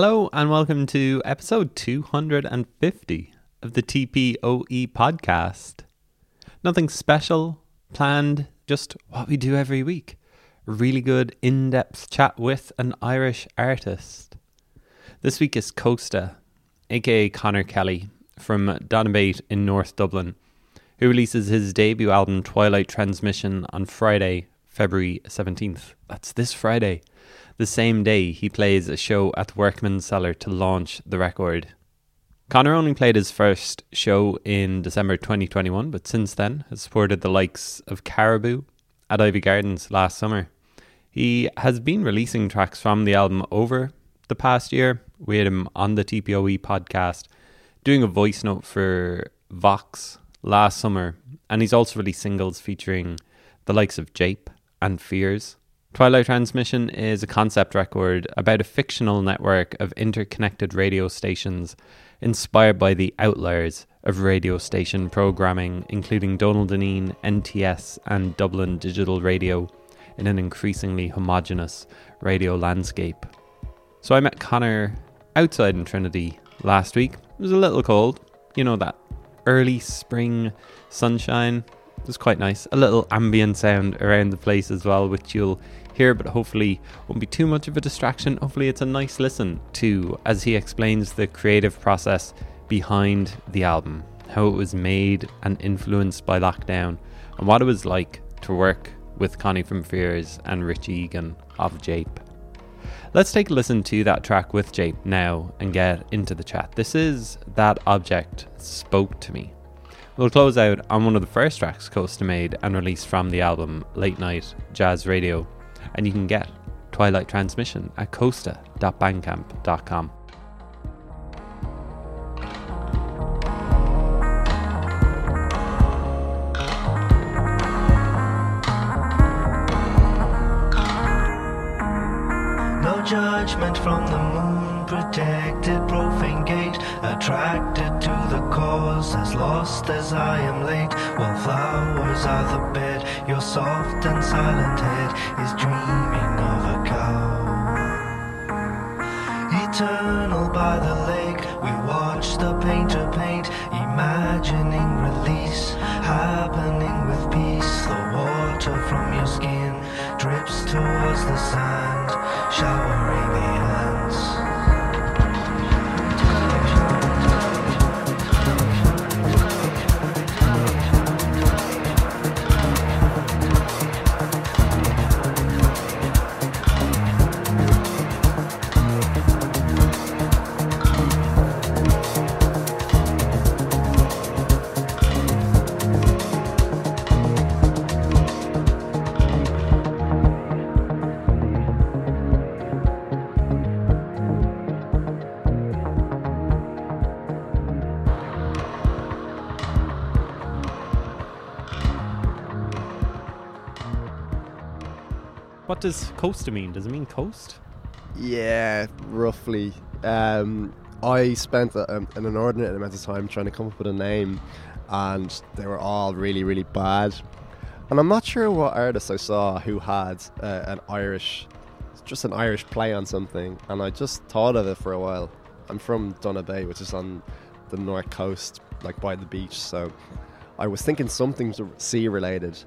Hello, and welcome to episode 250 of the TPOE podcast. Nothing special planned, just what we do every week. A really good in depth chat with an Irish artist. This week is Chosta, aka Conor Kelly, from Donabate in North Dublin, who releases his debut album Twilight Transmission on Friday, February 17th. That's this Friday. The same day, he plays a show at the Workman's Cellar to launch the record. Conor only played his first show in December 2021, but since then has supported the likes of Caribou at Iveagh Gardens last summer. He has been releasing tracks from the album over the past year. We had him on the TPOE podcast doing a voice note for Vox last summer, and he's also released singles featuring the likes of Jape and Fears. Twilight Transmission is a concept record about a fictional network of interconnected radio stations inspired by the outliers of radio station programming, including Donal Dineen, NTS, and Dublin Digital Radio, in an increasingly homogenous radio landscape. So I met Conor outside in Trinity last week. It was a little cold, you know, that early spring sunshine. Was quite nice. A little ambient sound around the place as well, which you'll hear, but hopefully won't be too much of a distraction. Hopefully, it's a nice listen to as he explains the creative process behind the album, how it was made and influenced by lockdown, and what it was like to work with Connie from Fears and Rich Egan of Jape. Let's take a listen to that track with Jape now and get into the chat. This is That Object Spoke to Me. We'll close out on one of the first tracks Chosta made and released from the album Late Night Jazz Radio, and you can get Twilight Transmission at chosta.bandcamp.com. No judgment from the moon, protected, profane attracted to the cause, as lost as I am late. While flowers are the bed, your soft and silent head is dreaming of a cow. Eternal by the lake, we watch the painter paint, imagining release, happening with peace. The water from your skin drips towards the sand, showering the ants. Does mean? Does it mean coast? Yeah, roughly. Um, I spent a, um, an inordinate amount of time trying to come up with a name, and they were all really, really bad. And I'm not sure what artist I saw who had uh, an Irish, just an Irish play on something, and I just thought of it for a while. I'm from Donabate, which is on the north coast, like by the beach, so I was thinking something sea related.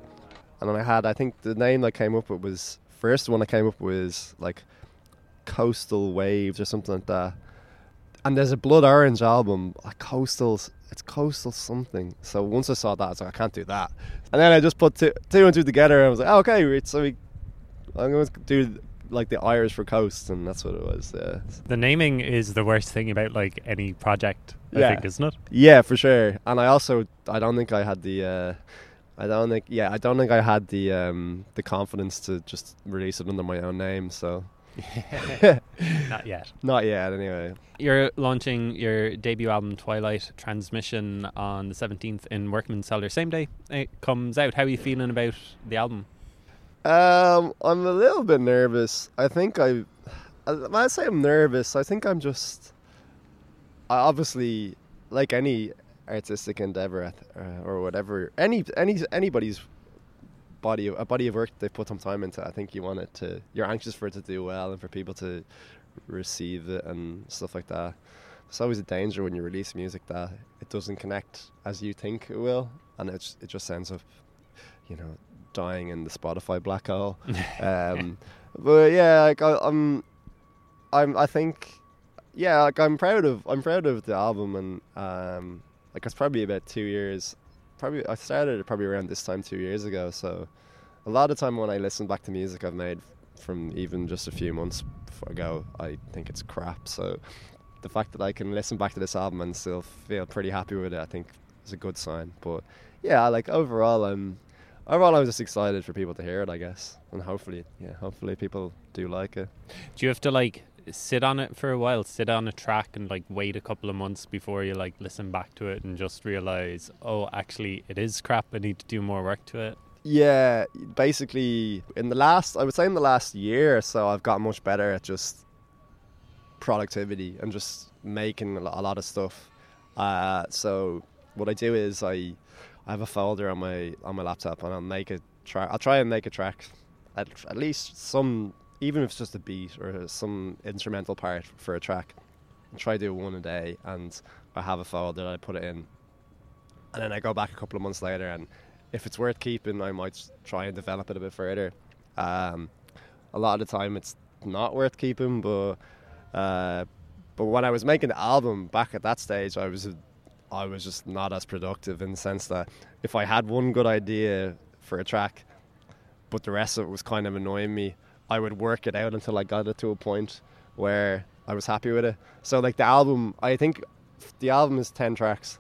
And then I had, I think the name that came up with was, first one I came up with was like Coastal Waves or something like that. And there's a Blood Orange album, like Coastal, it's Coastal something. So once I saw that, I was like, I can't do that. And then I just put two, two and two together and I was like, oh, okay, so we, I'm going to do like the Irish for coast, and that's what it was. Yeah, The naming is the worst thing about like any project, I Yeah. think, isn't it? yeah, for sure. And I also, I don't think I had the, uh, I don't think, yeah, I don't think I had the um, the confidence to just release it under my own name. So Not yet. not yet, anyway. You're launching your debut album Twilight Transmission on the 17th in Workman's Cellar. Same day it comes out. How are you feeling about the album? Um, I'm a little bit nervous. I think I, I- when I say I'm nervous, I think I'm just, I obviously, like any artistic endeavor uh, or whatever, any any anybody's body of, a body of work they put some time into. I think you want it to, you're anxious for it to do well and for people to receive it and stuff like that. It's always a danger when you release music that it doesn't connect as you think it will, and it just, it just ends up, you know, dying in the Spotify black hole. um, but yeah, like I, I'm, I'm, I think, yeah, like I'm proud of, I'm proud of the album, and um, like it's probably about two years. Probably I started it probably around this time two years ago. So a lot of time when I listen back to music I've made from even just a few months ago, I think it's crap. So the fact that I can listen back to this album and still feel pretty happy with it, I think is a good sign. But yeah, like overall, I'm overall I'm just excited for people to hear it, I guess, and hopefully, yeah, hopefully people do like it. Do you have to like sit on it for a while, sit on a track and like wait a couple of months before you like listen back to it and just realize, oh, actually it is crap. I need to do more work to it. Yeah, basically in the last, I would say in the last year or so, I've gotten much better at just productivity and just making a lot of stuff. Uh, so what I do is I, I have a folder on my on my laptop and I'll make a track. I'll try and make a track, at, at least some, even if it's just a beat or some instrumental part for a track. I try to do one a day, and I have a folder that I put it in, and then I go back a couple of months later and if it's worth keeping, I might try and develop it a bit further. Um, a lot of the time, it's not worth keeping, but uh, but when I was making the album back at that stage, I was I was just not as productive in the sense that if I had one good idea for a track, but the rest of it was kind of annoying me, I would work it out until I got it to a point where I was happy with it. So like the album, I think the album is ten tracks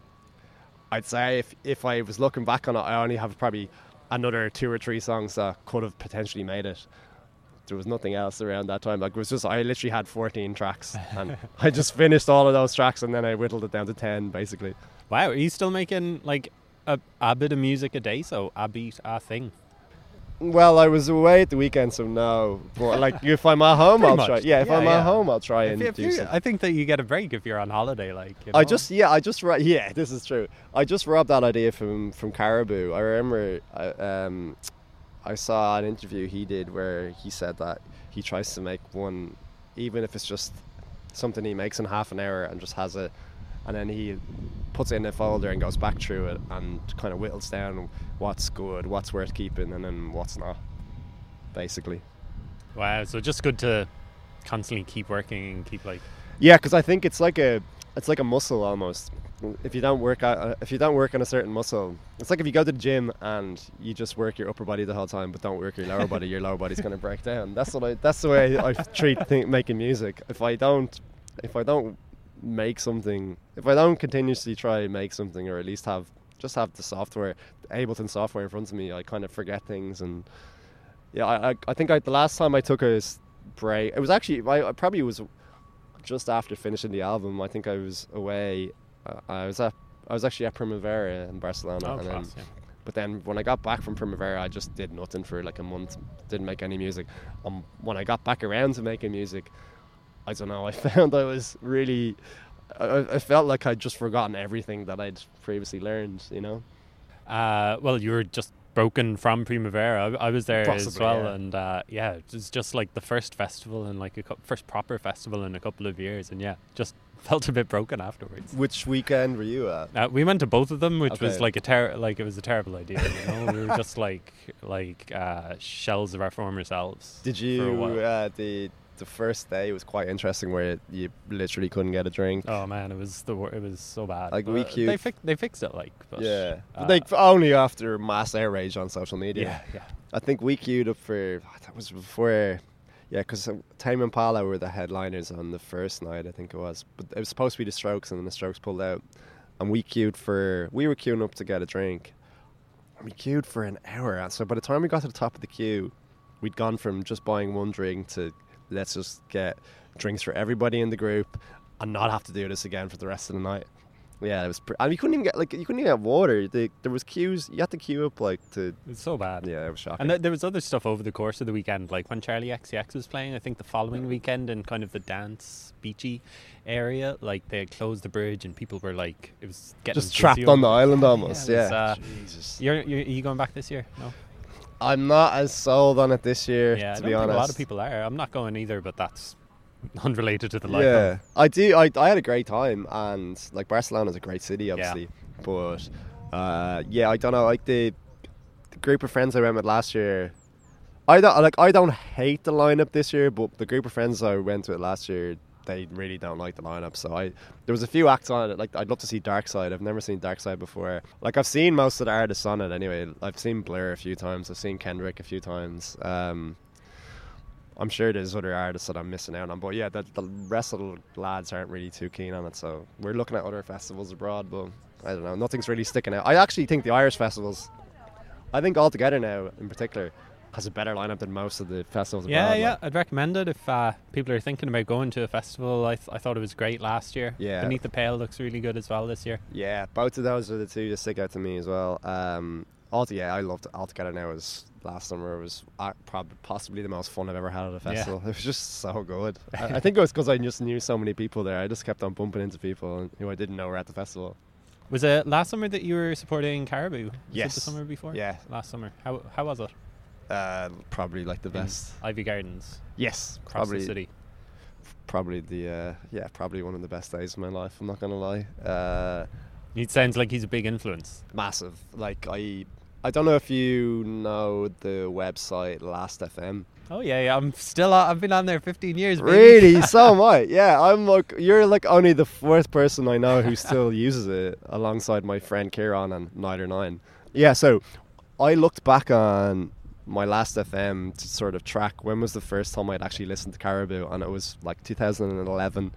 I'd say if if I was looking back on it, I only have probably another two or three songs that could have potentially made it. There was nothing else around that time. Like it was just I literally had 14 tracks, and I just finished all of those tracks, and then I whittled it down to 10, basically. Wow, are you still making like a, a bit of music a day? So a beat, a thing. Well, I was away at the weekend, so no. But like, if I'm at home, I'll much. try. Yeah, if Yeah, I'm yeah. at home, I'll try If and if do you- something. I think that you get a break if you're on holiday. Like you I just yeah, I just yeah, this is true. I just robbed that idea from from Caribou. I remember I, um, I saw an interview he did where he said that he tries to make one, even if it's just something he makes in half an hour and just has it, and then he puts it in a folder and goes back through it and kind of whittles down what's good, what's worth keeping, and then what's not. Basically. wow. So just good to constantly keep working and keep like Yeah, because I think it's like a it's like a muscle almost. If you don't work out, uh, if you don't work on a certain muscle, it's like if you go to the gym and you just work your upper body the whole time, but don't work your lower body, your lower body's going to break down. That's what I. That's the way I treat think, making music. If I don't, if I don't make something, if I don't continuously try and make something, or at least have just have the software, Ableton software in front of me, I kind of forget things and yeah, I, I, think I, the last time I took a break, it was actually I, I probably was just after finishing the album. I think I was away. Uh, I was at I was actually at Primavera in Barcelona, oh, and then, yeah. but then when I got back from Primavera, I just did nothing for like a month. Didn't make any music. Um, when I got back around to making music, I don't know. I found I was really. I, I felt like I'd just forgotten everything that I'd previously learned. You know. Uh, well, you were just broken from Primavera. I, I was there as well, yeah. and uh, yeah, it was just like the first festival and like a cou- first proper festival in a couple of years, and yeah, just felt a bit broken afterwards. Which weekend were you at? Uh, we went to both of them, which was like a ter- like it was a terrible idea. You know, we were just like like uh, shells of our former selves. Did you while. uh, the the first day was quite interesting where you literally couldn't get a drink. Oh man, it was the wor- it was so bad. Like, But we they queued- fi- they fixed it like but, yeah, uh, like only after mass outrage on social media. yeah yeah I think we queued up for that was before, yeah, because Tame Impala were the headliners on the first night. I think it was, but it was supposed to be the Strokes, and then the Strokes pulled out, and we queued for we were queuing up to get a drink. And we queued for an hour, and so by the time we got to the top of the queue, we'd gone from just buying one drink to let's just get drinks for everybody in the group and not have to do this again for the rest of the night. Yeah, it was, pr- and you couldn't even get like you couldn't even get water. The, there was queues. You had to queue up like to. It's so bad. Yeah, it was shocking. And th- there was other stuff over the course of the weekend, like when Charli XCX was playing. I think the following weekend in kind of the dance beachy area, like they had closed the bridge and people were like, it was getting just trapped on the island almost. it Yeah. was, uh, Jesus. You're, you're, are you going back this year? No. I'm not as sold on it this year, Yeah, I to don't be think honest. a lot of people are. I'm not going either, but that's unrelated to the life. yeah, I do. I, I had a great time, and like Barcelona is a great city, obviously. But uh, yeah, I don't know. Like the, the group of friends I went with last year, I don't like. I don't hate the lineup this year, but the group of friends I went with last year, they really don't like the lineup. So I there was a few acts on it. Like I'd love to see Darkside. I've never seen Darkside before. Like I've seen most of the artists on it anyway. I've seen Blur a few times. I've seen Kendrick a few times. Um, I'm sure there's other artists that I'm missing out on, but yeah, the, the rest of the lads aren't really too keen on it. So we're looking at other festivals abroad, but I don't know. Nothing's really sticking out. I actually think the Irish festivals, I think altogether now in particular, has a better lineup than most of the festivals Yeah, abroad. yeah. like. I'd recommend it if uh, people are thinking about going to a festival. I, th- I thought it was great last year. Yeah. Beneath the Pale looks really good as well this year. Yeah, both of those are the two that stick out to me as well. Um, yeah, I loved Altogether Now. Was last summer It was uh, probably possibly the most fun I've ever had at a festival. It was just so good. I, I think it was because I just knew so many people there. I just kept on bumping into people who I didn't know were at the festival. Was it last summer that you were supporting Caribou? Was Yes. The summer before? Yeah. Last summer. How how was it? Uh, probably like the In best. Iveagh Gardens. Yes, Across probably the city. probably the uh, yeah probably one of the best days of my life. I'm not gonna lie. Uh, He sounds like he's a big influence. massive. Like I, I don't know if you know the website Last.fm. Oh yeah, yeah. I'm still. On, I've been on there 15 years. baby. Really? so am I. Yeah, I'm like you're like only the fourth person I know who still uses it, alongside my friend Kieran and Nighter Nine. Yeah, so I looked back on my Last.fm to sort of track when was the first time I'd actually listened to Caribou, and it was like 2011.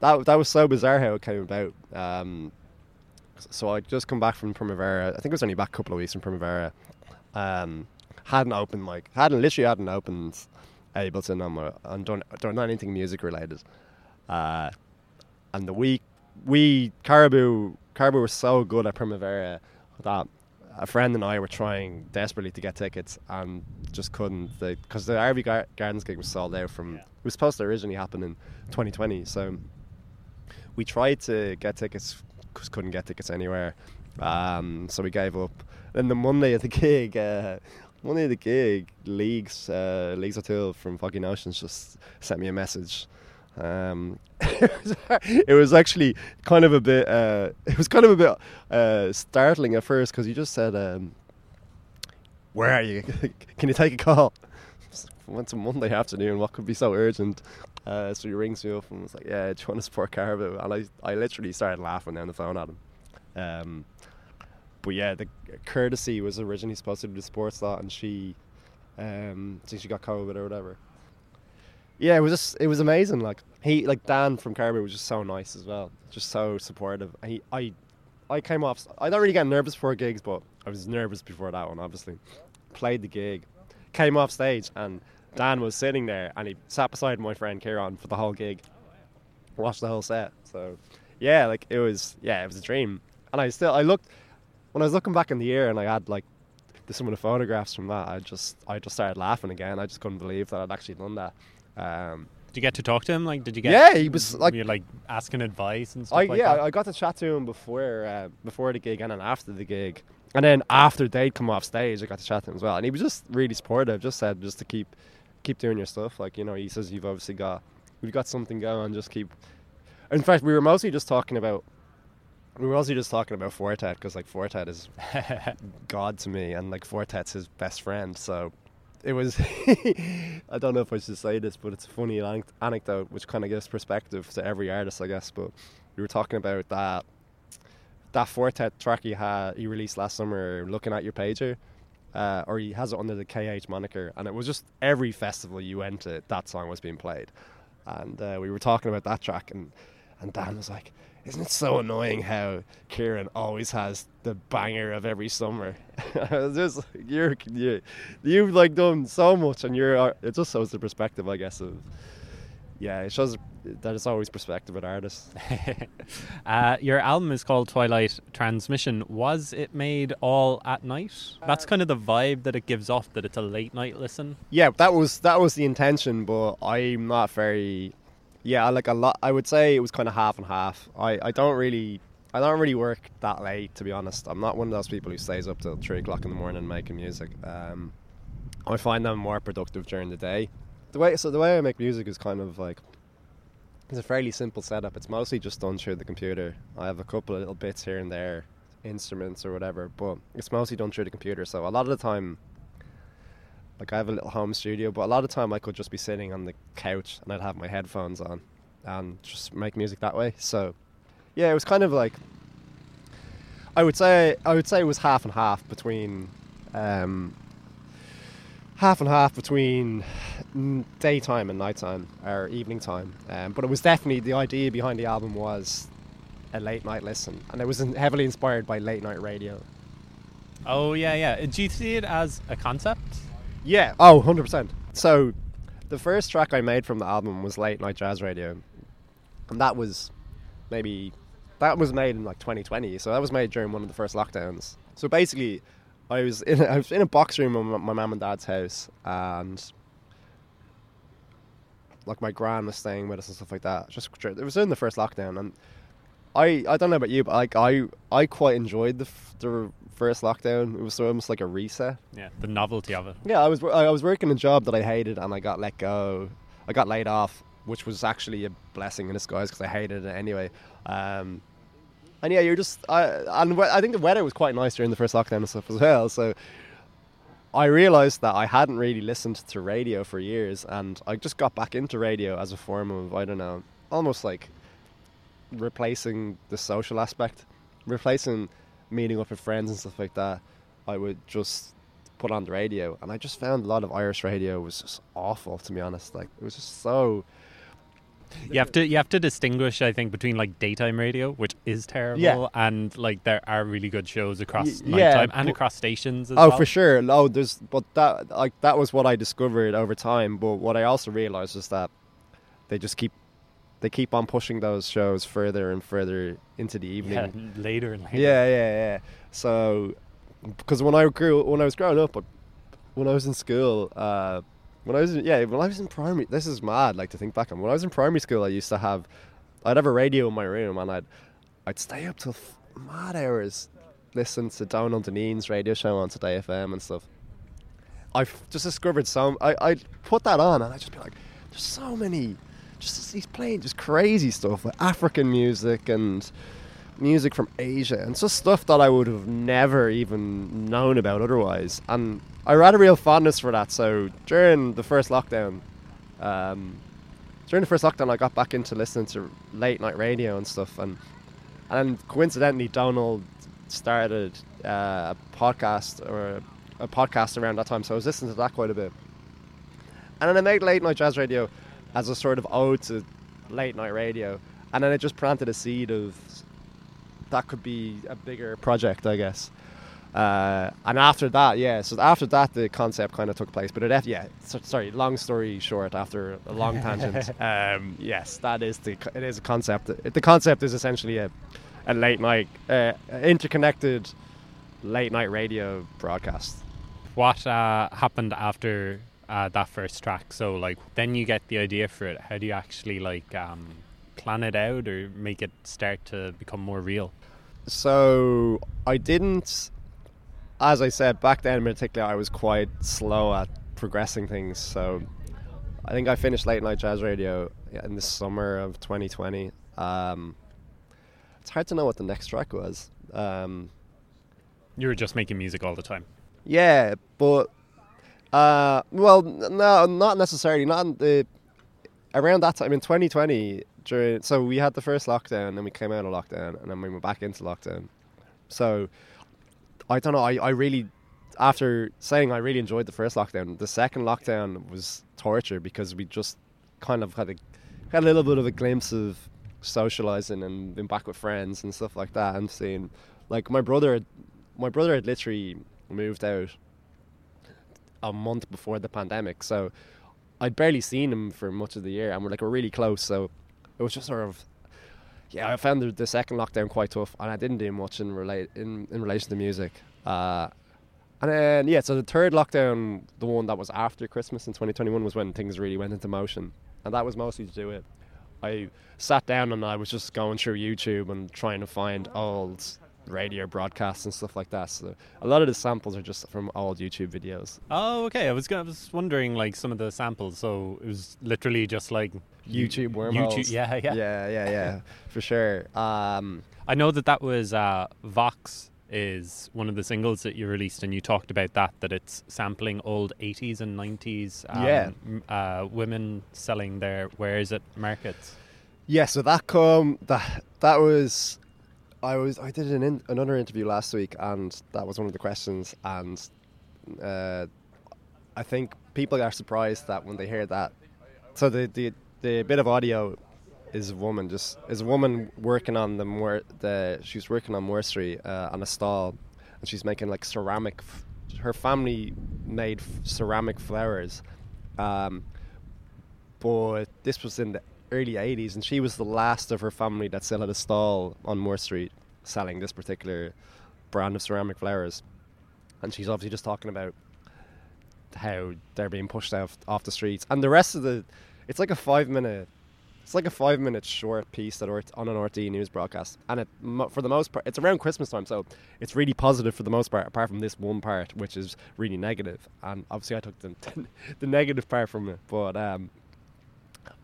That that was so bizarre how it came about. Um, so I just come back from Primavera. I think it was only back a couple of weeks from Primavera. Um, hadn't opened like hadn't literally hadn't opened Ableton on my and done done anything music related. Uh, and the week we Caribou Caribou were so good at Primavera that a friend and I were trying desperately to get tickets and just couldn't. Because the Iveagh Gar- Gardens gig was sold out from it was supposed to originally happen in 2020 so we tried to get tickets just couldn't get tickets anywhere. Um, so we gave up. Then the Monday of the gig uh, Monday of the gig Leagues uh, Leagues O'Toole from Foggy Notions just sent me a message um, it was actually kind of a bit. Uh, it was kind of a bit uh, startling at first because you just said, um, "Where are you? Can you take a call?" Went to Monday afternoon. What could be so urgent? Uh, so he rings me up and was like, "Yeah, do you want to support Caribou?" And I, I literally started laughing down the phone at him. Um, but yeah, the courtesy was originally supposed to be the sports lot, and she, um, I think she got COVID or whatever. Yeah, it was just it was amazing. Like he, like Dan from Caribou was just so nice as well, just so supportive. He, I, I came off. I don't really get nervous before gigs, but I was nervous before that one. Obviously, played the gig, came off stage, and Dan was sitting there, and he sat beside my friend Kieran for the whole gig, watched the whole set. So, yeah, like it was, yeah, it was a dream. And I still, I looked when I was looking back in the year, and I had like some of the photographs from that. I just, I just started laughing again. I just couldn't believe that I'd actually done that. Um, Did you get to talk to him? Like, did you get? Yeah, he was, like- you're like asking advice and stuff I like yeah, that. I got to chat to him before uh, before the gig and then after the gig, and then after they'd come off stage, I got to chat to him as well, and he was just really supportive. Just said just to keep keep doing your stuff. Like you know, he says you've obviously got we've got something going. Just keep. In fact, we were mostly just talking about. We were also just talking about Four Tet because like Four Tet is God to me, and like Four Tet's his best friend. So it was. I don't know if I should say this, but it's a funny anecdote which kind of gives perspective to every artist, I guess. But we were talking about that that Four Tet track he had he released last summer, looking at your pager. Uh, or he has it under the KH moniker, and it was just every festival you went to, that song was being played. And uh, we were talking about that track, and, and Dan was like, isn't it so annoying how Kieran always has the banger of every summer? Just you're you, you've like done so much, and you're uh, it just shows the perspective, I guess. Of yeah, it shows that it's always perspective with artists. uh, your album is called Twilight Transmission. Was it made all at night? That's kind of the vibe that it gives off. That it's a late night listen. Yeah, that was that was the intention, but I'm not very. Yeah, like a lot. I would say it was kind of half and half. I, I don't really I don't really work that late to be honest. I'm not one of those people who stays up till three o'clock in the morning making music. Um, I find them more productive during the day. The way so the way I make music is kind of like It's a fairly simple setup. It's mostly just done through the computer. I have a couple of little bits here and there, instruments or whatever, but it's mostly done through the computer. So a lot of the time, like I have a little home studio, but a lot of time I could just be sitting on the couch and I'd have my headphones on and just make music that way. So yeah, it was kind of like I would say I would say it was half and half between um, half and half between daytime and nighttime or evening time. Um, but it was definitely the idea behind the album was a late night listen, and it was heavily inspired by late night radio. Oh yeah, yeah. Do you see it as a concept? Yeah. Oh, 100%. So the first track I made from the album was Late Night Jazz Radio. And that was maybe that was made in like 2020. So that was made during one of the first lockdowns. So basically I was in a, I was in a box room my- my mum and dad's house and like my gran was staying with us and stuff like that. Just it was in the first lockdown and I I don't know about you, but like I I quite enjoyed the the first lockdown. It was almost like a reset. Yeah, the novelty of it. Yeah, I was I was working a job that I hated, and I got let go. I got laid off, which was actually a blessing in disguise because I hated it anyway. Um, and yeah, you're just I and I think the weather was quite nice during the first lockdown and stuff as well. So I realized that I hadn't really listened to radio for years, and I just got back into radio as a form of I don't know, almost like replacing the social aspect, replacing meeting up with friends and stuff like that. I would just put on the radio, and I just found a lot of Irish radio was just awful. To be honest, like it was just so You have to you have to distinguish, I think, between like daytime radio, which is terrible, Yeah. and like there are really good shows across Y- yeah, nighttime and but- across stations as Oh, well. for sure. No, there's but that like that was what I discovered over time. But what I also realized is that they just keep they keep on pushing those shows further and further into the evening. Yeah, later and later. Yeah, yeah, yeah. So, because when I grew, when I was growing up, when I was in school, uh, when I was in, yeah, when I was in primary, this is mad. Like to think back on when I was in primary school, I used to have, I'd have a radio in my room, and I'd, I'd stay up till f- mad hours, listen to Donal Dineen's radio show on Today FM and stuff. I've just discovered some. I I put that on, and I just be like, there's so many, just he's playing just crazy stuff like African music and music from Asia and just stuff that I would have never even known about otherwise. And I had a real fondness for that. So during the first lockdown, um, during the first lockdown, I got back into listening to late night radio and stuff. And and coincidentally, Donal started uh, a podcast or a, a podcast around that time. So I was listening to that quite a bit. And then I made late night jazz radio as a sort of ode to late night radio. And then it just planted a seed of that could be a bigger project, I guess. Uh, and after that, yeah, so after that, the concept kind of took place. But it, yeah, so, sorry, long story short, after a long tangent, um, yes, that is the, it is a concept. The concept is essentially a, a late night, uh, interconnected late night radio broadcast. What uh, happened after uh, that first track? So like, then you get the idea for it. How do you actually like um, plan it out or make it start to become more real? So I didn't, as I said back then particularly, I was quite slow at progressing things. So I think I finished late night jazz radio in the summer of 2020. Um, it's hard to know what the next track was. Um, You were just making music all the time. yeah, but uh, well, no, not necessarily. Not the around that time in 2020. During so we had the first lockdown, then we came out of lockdown, and then we went back into lockdown. So I don't know. I, I really after saying I really enjoyed the first lockdown. The second lockdown was torture because we just kind of had a had a little bit of a glimpse of socializing and being back with friends and stuff like that, and seeing like my brother. My brother had literally moved out a month before the pandemic, so I'd barely seen him for much of the year, and we're like we're really close. So it was just sort of, yeah, I found the, the second lockdown quite tough, and I didn't do much in relate in, in relation to music. Uh, and then yeah, so the third lockdown, the one that was after Christmas in 2021, was when things really went into motion, and that was mostly to do with I sat down and I was just going through YouTube and trying to find old radio broadcasts and stuff like that. So a lot of the samples are just from old YouTube videos. Oh, okay. I was gonna, I was wondering like some of the samples. So it was literally just like YouTube wormholes. YouTube, yeah, yeah, yeah, yeah, yeah, for sure. Um, I know that that was uh, Vox is one of the singles that you released, and you talked about that that it's sampling old 80s and 90s. Um, Yeah. m- Uh, women selling their wares at markets. Yeah, so that come that that was I was I did an in, another interview last week and that was one of the questions and uh, I think people are surprised that when they hear that. So the the, the bit of audio is a woman just is a woman working on the more the she's working on Street uh, on a stall and she's making like ceramic. f- Her family made f- ceramic flowers. Um, but this was in the early 80s and she was the last of her family that still had a stall on Moore Street selling this particular brand of ceramic flowers. And she's obviously just talking about how they're being pushed off off the streets. And the rest of the it's like a five minute it's like a five minute short piece that on an RT news broadcast. And it for the most part it's around Christmas time so it's really positive for the most part apart from this one part which is really negative. negative. And obviously I took the, the negative part from it. But um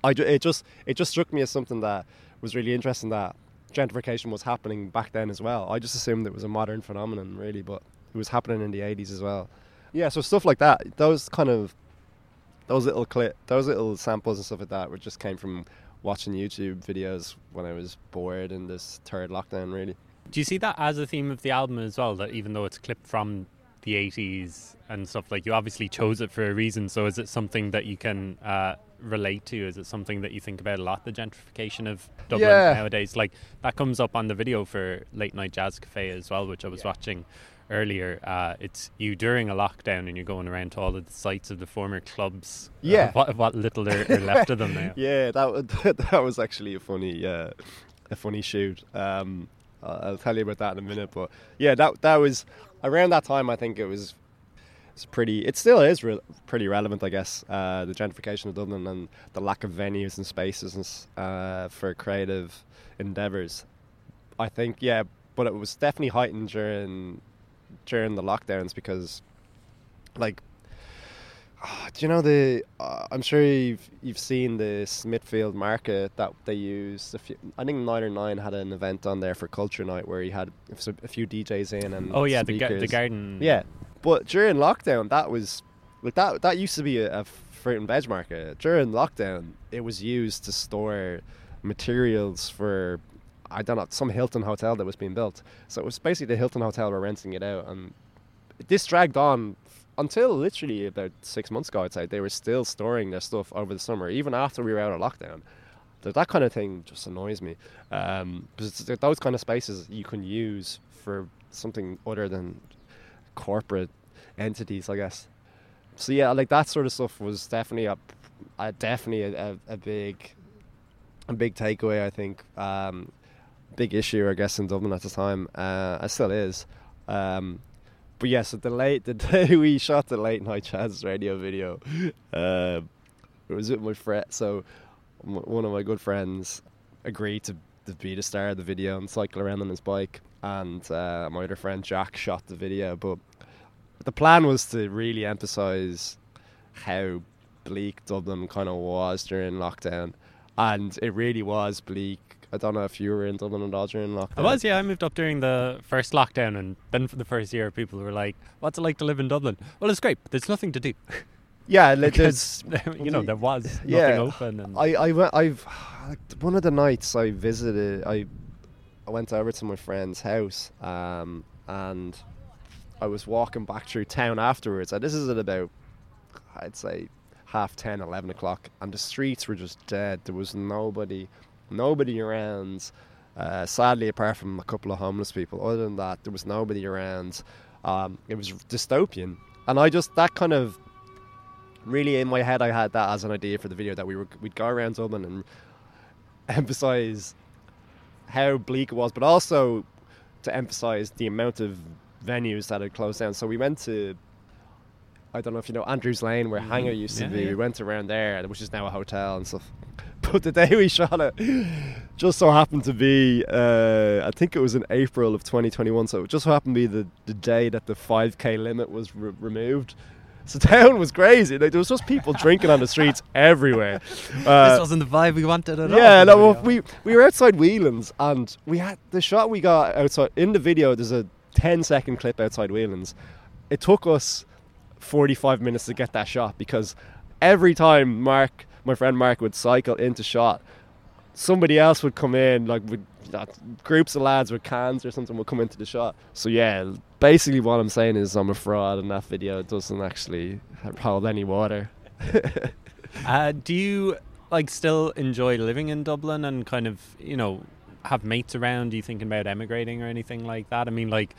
I it just it just struck me as something that was really interesting that gentrification was happening back then as well. I just assumed it was a modern phenomenon really, but it was happening in the 80s as well. Yeah, so stuff like that, those kind of those little clip, those little samples and stuff like that, were just came from watching YouTube videos when I was bored in this third lockdown. Really, Do you see that as a theme of the album as well? That even though it's clipped from the 80s and stuff, like you obviously chose it for a reason. So is it something that you can uh, relate to? Is it something that you think about a lot, the gentrification of Dublin Yeah. nowadays? Like that comes up on the video for Late Night Jazz Cafe as well, which I was Yeah. watching earlier. Uh, it's you during a lockdown and you're going around to all of the sites of the former clubs. uh, Yeah. what, what little are, are left of them now. yeah, that that was actually a funny uh, a funny shoot. Um, I'll I'll tell you about that in a minute, but yeah, that that was around that time. I think it was. It's pretty. It still is re- pretty relevant, I guess. Uh, the gentrification of Dublin and the lack of venues and spaces uh, for creative endeavors. I think, yeah, but it was definitely heightened during during the lockdowns because, like, do you know the? Uh, I'm sure you've you've seen the Smithfield Market that they used. A few, I think Nine or Nine had an event on there for Culture Night where he had a a few DJs in and Oh yeah, the, ga- the garden. Yeah, but during lockdown, that was like that. That used to be a, a fruit and veg market. During lockdown, it was used to store materials for I don't know some Hilton hotel that was being built. So it was basically the Hilton hotel were renting it out, and this dragged on until literally about six months ago. I'd say they were still storing their stuff over the summer, even after we were out of lockdown. That that kind of thing just annoys me um, because it's, those kind of spaces you can use for something other than corporate entities, I guess. So yeah, like that sort of stuff was definitely a, a definitely a, a, big, a big takeaway. I think, um, big issue, I guess, in Dublin at the time. Uh, it still is. Um, but yes, the late the day we shot the late night jazz radio video, uh, it was with my friend. So one of my good friends agreed to, to be the star of the video and cycle around on his bike, and uh, my other friend Jack shot the video. But the plan was to really emphasize how bleak Dublin kind of was during lockdown, and it really was bleak. I don't know if you were in Dublin at all during lockdown. I was, yeah. I moved up during the first lockdown, and then for the first year, people were like, "What's it like to live in Dublin?" Well, it's great, there's nothing to do Yeah, there's because you know there was nothing Yeah, open, and I, I went, I've one of the nights I visited I I went over to my friend's house um, and I was walking back through town afterwards and this is at about I'd say half 10 11 o'clock and the streets were just dead. There was nobody nobody around uh, sadly apart from a couple of homeless people. Other than that there was nobody around. Um, it was dystopian. And I just that kind of really in my head I had that as an idea for the video that we were we'd go around Dublin and emphasize how bleak it was, but also to emphasize the amount of venues that had closed down. So we went to I don't know if you know Andrews Lane where Mhm. Hangar used to be. yeah. We went around there, which is now a hotel and stuff. but the day we shot it just so happened to be, uh, I think it was in April of 2021. So it just so happened to be the, the day that the 5k limit was re- removed. So town was crazy. Like, there was just people drinking on the streets everywhere. Uh, this wasn't the vibe we wanted at all. yeah, no, well, we we were outside Whelan's and we had the shot we got outside in the video. There's a 10 second clip outside Whelan's. It took us 45 minutes to get that shot because every time Mark, my friend Mark, would cycle into shot, somebody else would come in, like with uh, groups of lads with cans or something would come into the shot. So yeah, basically what I'm saying is I'm a fraud, and that video doesn't actually hold any water. Uh, do you like still enjoy living in Dublin and kind of you know have mates around? Are you thinking about emigrating or anything like that? I mean, like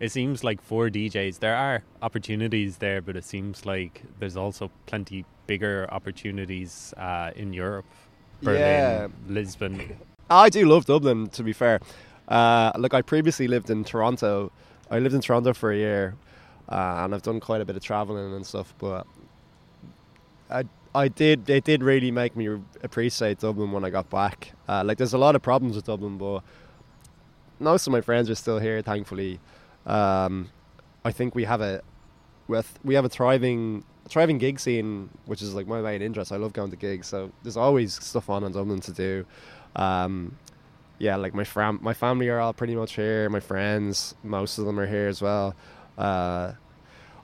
it seems like for DJs there are opportunities there, but it seems like there's also plenty bigger opportunities uh, in Europe, Berlin, Yeah. Lisbon. I do love Dublin, to be fair. Uh, look, I previously lived in Toronto. I lived in Toronto for a year, uh, and I've done quite a bit of traveling and stuff. But I, I did. It did really make me appreciate Dublin when I got back. Uh, like, there's a lot of problems with Dublin, but most of my friends are still here, thankfully. Um, I think we have a with we have a thriving thriving gig scene, which is like my main interest. I love going to gigs, so there's always stuff on in Dublin to do. Um, yeah, like my fam- my family are all pretty much here. My friends, most of them are here as well. Uh,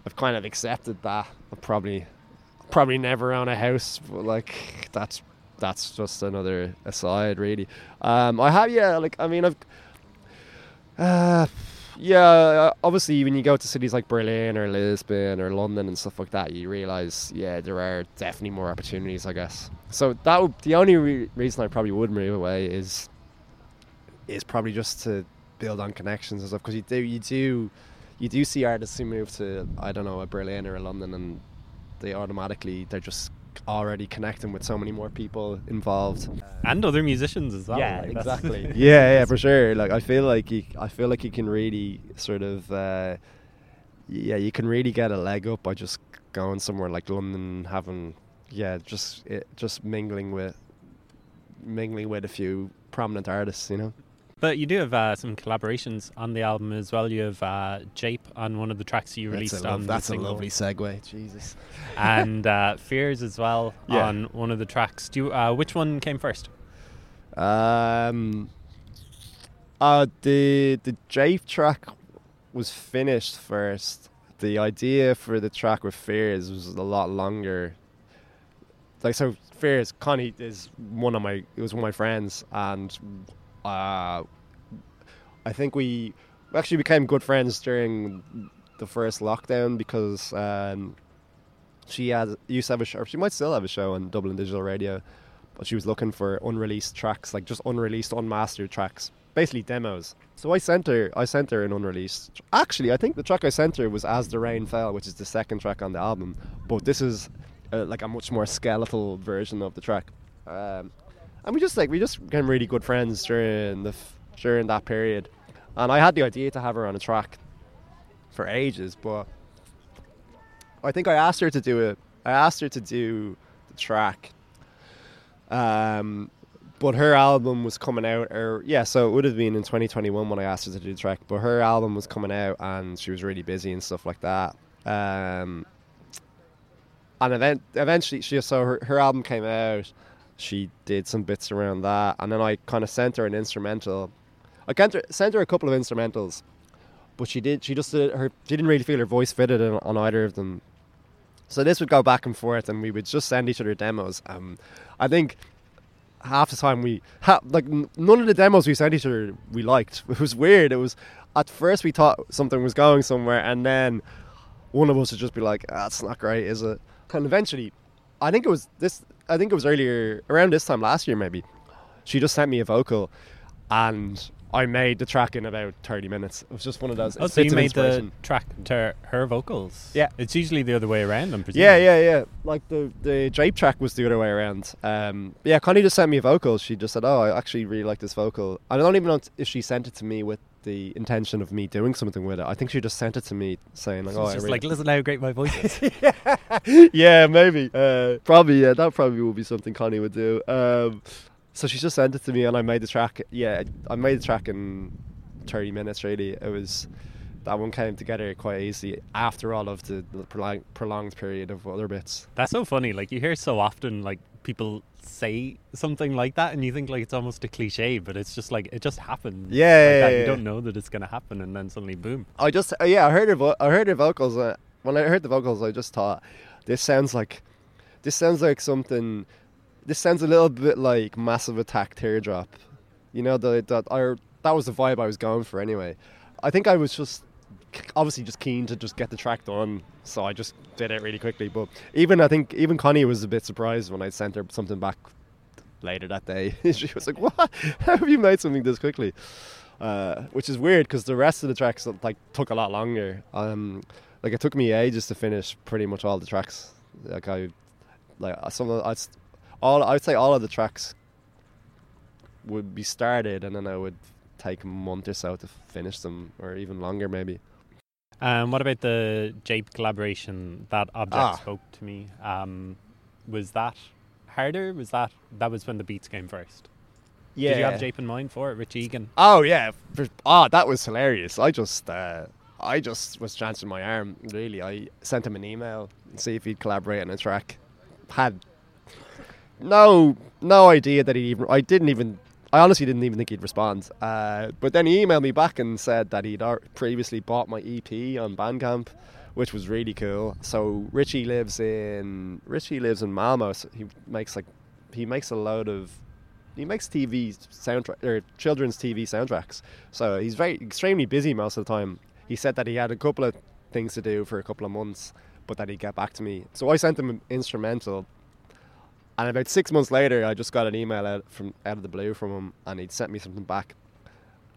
I've kind of accepted that. I'll probably probably never own a house, but like that's that's just another aside, really. Um, I have yeah, like I mean I've. Uh, yeah, uh, obviously, when you go to cities like Berlin or Lisbon or London and stuff like that, you realize, yeah, there are definitely more opportunities, I guess. So that would, the only re- reason I probably would move away is is probably just to build on connections and stuff. Because you do, you do, you do see artists who move to, I don't know, a Berlin or a London, and they automatically they're just already connecting with so many more people involved. and other musicians as well. Yeah, like, exactly. yeah, yeah, for sure. Like I feel like you, I feel like you can really sort of, uh, yeah, you can really get a leg up by just going somewhere like London, having, yeah, just it, just mingling with, mingling with a few prominent artists, you know. But you do have uh, some collaborations on the album as well. You have uh, Jape on one of the tracks you released that's a, lov- on that's a lovely segue. Jesus. and uh, Fears as well Yeah. on one of the tracks. Do you, uh, which one came first? Um, uh, the the Jape track was finished first. The idea for the track with Fears was a lot longer. Like so, Fears Connie is one of my it was one of my friends, and uh, I think we actually became good friends during the first lockdown because um, she had used to have a show. She might still have a show on Dublin Digital Radio but she was looking for unreleased tracks, like just unreleased, unmastered tracks, basically demos. So I sent her, I sent her an unreleased. Actually, I think the track I sent her was "As the Rain Fell," which is the second track on the album. But this is uh, like a much more skeletal version of the track. Um, and we just like we just became really good friends during the during that period. And I had the idea to have her on a track for ages, but I think I asked her to do it. I asked her to do the track um, but her album was coming out, or yeah, so it would have been in 2021 when I asked her to do the track. But her album was coming out, and she was really busy and stuff like that. Um, and event, eventually, she so her, her album came out. She did some bits around that, and then I kind of sent her an instrumental. I her, sent her a couple of instrumentals, but she did. She just did her. She didn't really feel her voice fitted on, on either of them. So this would go back and forth, and we would just send each other demos. Um, I think half the time we ha- like none of the demos we sent each other we liked. It was weird. It was at first we thought something was going somewhere, and then one of us would just be like, ah, "That's not great, is it?" And eventually, I think it was this. I think it was earlier around this time last year, maybe. She just sent me a vocal, and I made the track in about thirty minutes. It was just one of those. Oh, so you made the track to her vocals? Yeah. It's usually the other way around, I'm presuming. Yeah, yeah, yeah. Like the the Jape track was the other way around. Um, yeah, Connie just sent me a vocal. She just said, "Oh, I actually really like this vocal." I don't even know if she sent it to me with the intention of me doing something with it. I think she just sent it to me saying like, So "Oh, just really- like, listen how great my voice is. yeah, maybe. Uh, probably, yeah, that probably would be something Connie would do. Um, so she just sent it to me, and I made the track. Yeah, I made the track in thirty minutes. Really, it was that one came together quite easily after all of the, the prolong, prolonged period of other bits. That's so funny. Like you hear so often, like people say something like that, and you think like it's almost a cliche, but it's just like it just happens. Yeah, like yeah, yeah, You don't know that it's gonna happen, and then suddenly, boom. I just, uh, yeah, I heard her. Vo- I heard her vocals. Uh, when I heard the vocals, I just thought, this sounds like, this sounds like something. This sounds a little bit like Massive Attack Teardrop. You know, the that I that was the vibe I was going for anyway. I think I was just obviously just keen to just get the track done, so I just did it really quickly. But even I think even Connie was a bit surprised when I sent her something back later that day. she was like, "What? How have you made something this quickly?" Uh, which is weird because the rest of the tracks like took a lot longer. Um, like it took me ages to finish pretty much all the tracks. Like I, like uh, some of the, All I'd say all of the tracks would be started and then I would take a month or so to finish them, or even longer maybe. Um, what about the Jape collaboration? That object Ah. spoke to me. Um, was that harder? Was that that was when the beats came first? Yeah. Did you have Jape in mind for it, Rich Egan? Oh yeah, for, oh that was hilarious. I just uh, I just was chancing my arm. Really, I sent him an email and see if he'd collaborate on a track. Had no no idea that he even. I didn't even. I honestly didn't even think he'd respond. Uh, but then he emailed me back and said that he'd previously bought my EP on Bandcamp, which was really cool. So Richie lives in Richie lives in Malmo. So he makes like he makes a load of he makes TV soundtrack or children's TV soundtracks. So he's very extremely busy most of the time. He said that he had a couple of things to do for a couple of months, but that he'd get back to me. So I sent him an instrumental, and about six months later, I just got an email out from out of the blue from him, and he'd sent me something back,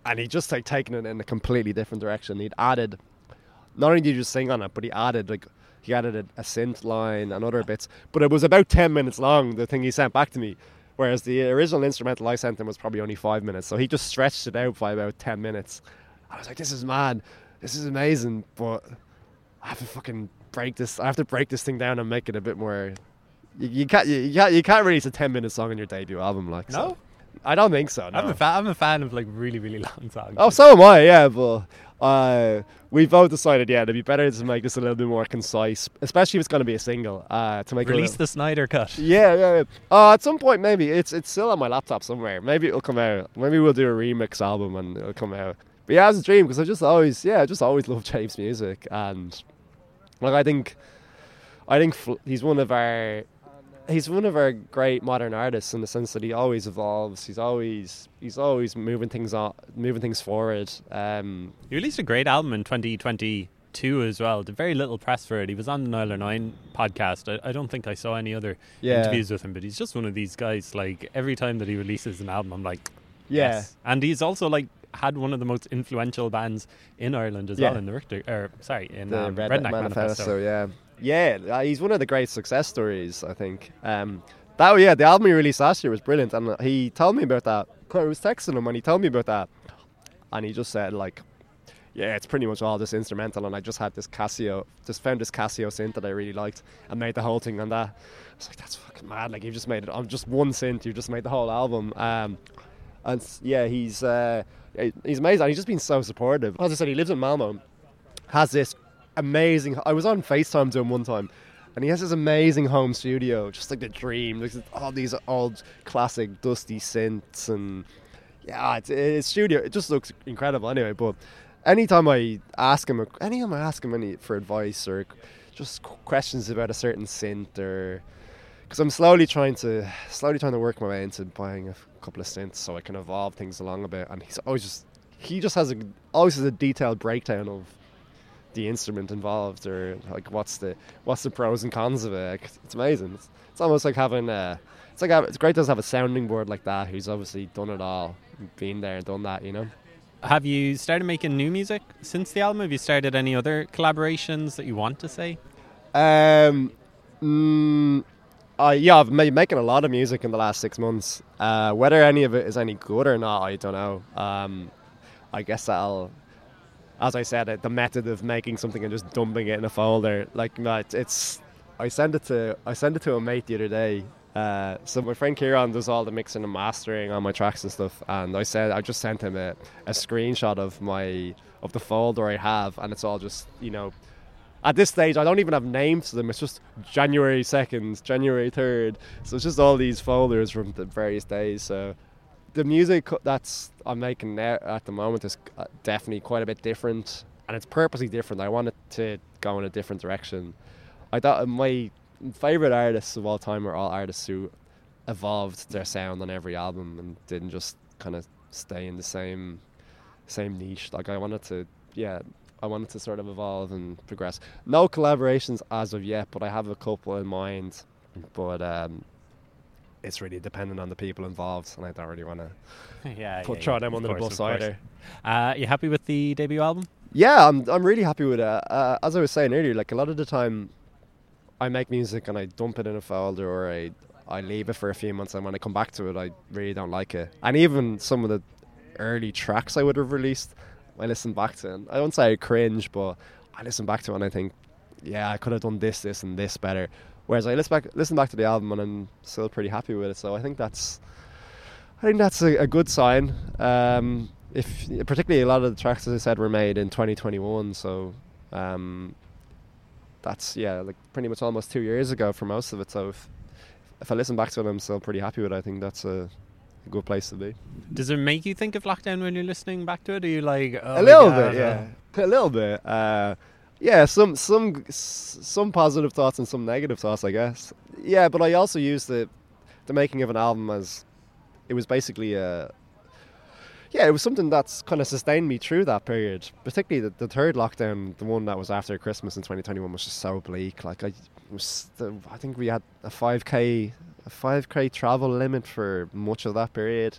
and he'd just like taken it in a completely different direction. He'd added, not only did he just sing on it, but he added like he added a, a synth line and other bits. But it was about ten minutes long. The thing he sent back to me. Whereas the original instrumental I sent him was probably only five minutes, so he just stretched it out by about ten minutes. I was like, "This is mad, this is amazing," but I have to fucking break this. I have to break this thing down and make it a bit more. You, you can't, you, you can't, you can't release a ten-minute song on your debut album, like. so. No? I don't think so. No. I'm a fan. I'm a fan of like really really long songs. Oh, so am I. Yeah, but uh, we both decided, yeah, it'd be better to make this a little bit more concise, especially if it's going to be a single. Uh, to make release little- the Snyder cut. yeah, yeah. yeah. Uh, at some point, maybe it's it's still on my laptop somewhere. Maybe it'll come out. Maybe we'll do a remix album and it'll come out. But yeah, it's a dream because I just always, yeah, I just always loved James' music, and like I think, I think fl- he's one of our, he's one of our great modern artists in the sense that he always evolves. He's always, he's always moving things on, moving things forward. Um, He released a great album in 2022 as well. Did very little press for it. He was on the Nialler9 podcast. I, I don't think I saw any other Yeah. interviews with him, but he's just one of these guys. Like every time that he releases an album, I'm like, Yeah. yes. And he's also like had one of the most influential bands in Ireland as Yeah. well in the Richter, or sorry, in the um, Redneck, Redneck Manifesto, Manifesto. yeah, yeah. uh, He's one of the great success stories, I think. Um, that yeah, the album he released last year was brilliant, and uh, he told me about that. I was texting him and he told me about that, and he just said like, yeah, it's pretty much all this instrumental, and I just had this Casio, just found this Casio synth that I really liked, and made the whole thing on that. I was like, that's fucking mad! Like you've just made it on just one synth, you've just made the whole album. Um, and yeah, he's uh, he's amazing. He's just been so supportive. As I said, he lives in Malmo has this amazing. I was on FaceTime to him one time, and he has this amazing home studio, just like the dream. There's all these old classic dusty synths, and yeah, it's, studio. It just looks incredible. Anyway, but anytime I ask him, anytime I ask him any for advice or just questions about a certain synth or because I'm slowly trying to slowly trying to work my way into buying a couple of synths so I can evolve things along a bit. And he's always just he just has a always has a detailed breakdown of the instrument involved or like what's the what's the pros and cons of it. Like, it's amazing. It's, it's almost like having a it's like have, it's great to have a sounding board like that who's obviously done it all, been there, done that. You know. Have you started making new music since the album? Have you started any other collaborations that you want to say? Um, mm, uh, yeah, I've been making a lot of music in the last six months. Uh, whether any of it is any good or not, I don't know. Um, I guess that'll, as I said, uh, the method of making something and just dumping it in a folder. Like it's, it's I sent it to I sent it to a mate the other day. Uh, so my friend Kieran does all the mixing and mastering on my tracks and stuff, and I said I just sent him a, a screenshot of my of the folder I have, and it's all just you know. At this stage, I don't even have names to them. It's just January second, January third. So it's just all these folders from the various days. So the music that's I'm making now at the moment is uh, definitely quite a bit different, and it's purposely different. I wanted to go in a different direction. I thought my favorite artists of all time are all artists who evolved their sound on every album and didn't just kind of stay in the same same niche. Like I wanted to, yeah, I wanted to sort of evolve and progress. No collaborations as of yet, but I have a couple in mind. But um, it's really dependent on the people involved, and I don't really want to yeah, put yeah, throw yeah, them under the bus either. Uh, you happy with the debut album? Yeah, I'm I'm really happy with it. Uh, as I was saying earlier, like a lot of the time, I make music and I dump it in a folder or I I leave it for a few months, and when I come back to it, I really don't like it. And even some of the early tracks I would have released, I listen back to, and I don't say I cringe, but I listen back to it and I think, yeah, I could have done this, this, and this better. Whereas I listen back listen back to the album and I'm still pretty happy with it. So I think that's I think that's a, a good sign. Um, if particularly a lot of the tracks, as I said, were made in 2021, so um, that's yeah, like pretty much almost two years ago for most of it. So if if I listen back to it, I'm still pretty happy with it. I think that's a, good place to be. Does it make you think of lockdown when you're listening back to it? Are you like oh a little God, bit, uh, yeah, a little bit. Uh, yeah, some some some positive thoughts and some negative thoughts, I guess. Yeah, but I also used the the making of an album as it was basically a yeah, it was something that's kind of sustained me through that period. Particularly the, the third lockdown, the one that was after Christmas in 2021, was just so bleak. Like I was, the, I think we had a 5k a 5k travel limit for much of that period.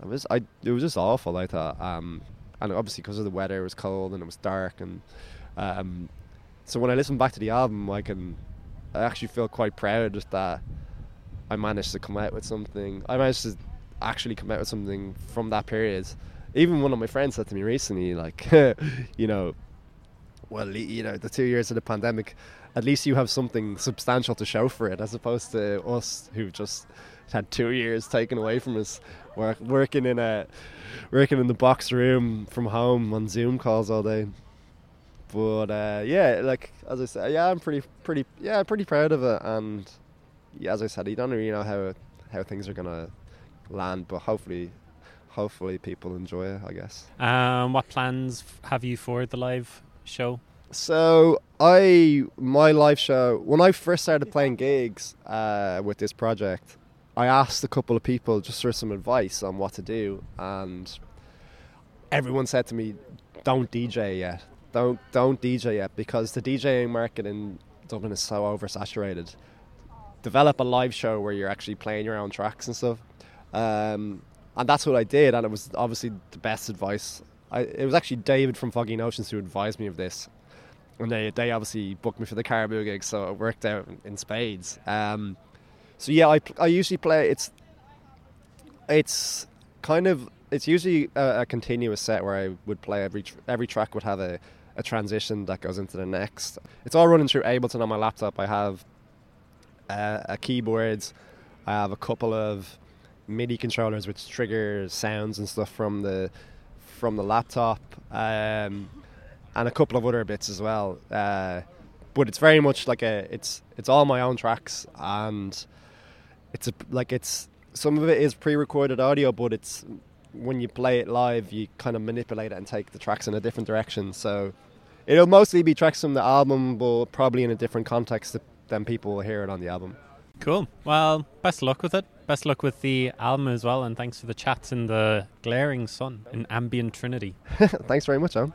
It was I it was just awful. I thought, um, and obviously because of the weather, it was cold and it was dark, and um, so when I listen back to the album, I can I actually feel quite proud that I managed to come out with something. I managed to actually come out with something from that period. Even one of my friends said to me recently, like, you know, well, you know, the two years of the pandemic, at least you have something substantial to show for it, as opposed to us who just had two years taken away from us, work, working in a working in the box room from home on Zoom calls all day. But uh, yeah, like as I said, yeah, I'm pretty, pretty, yeah, pretty proud of it. And yeah, as I said, you don't really know how how things are gonna land, but hopefully, hopefully people enjoy it. I guess. Um, what plans have you for the live show? So I my live show when I first started playing gigs uh, with this project, I asked a couple of people just for some advice on what to do, and everyone said to me, "Don't DJ yet. Don't don't DJ yet because the DJing market in Dublin is so oversaturated. Develop a live show where you're actually playing your own tracks and stuff." Um, and that's what I did, and it was obviously the best advice. I, it was actually David from Foggy Notions who advised me of this and they they obviously booked me for the Caribou gig, so it worked out in spades. Um, so yeah, I I usually play it's it's kind of it's usually a, a continuous set where I would play every every track would have a, a transition that goes into the next. It's all running through Ableton on my laptop. I have uh, a keyboard. I have a couple of MIDI controllers which trigger sounds and stuff from the from the laptop. Um, and a couple of other bits as well. Uh, but it's very much like a it's it's all my own tracks and it's a, like it's some of it is pre-recorded audio, but it's when you play it live, you kind of manipulate it and take the tracks in a different direction. So it'll mostly be tracks from the album, but probably in a different context than people will hear it on the album. Cool. Well, best of luck with it. Best luck with the album as well, and thanks for the chats in the glaring sun in ambient Trinity. Thanks very much, you.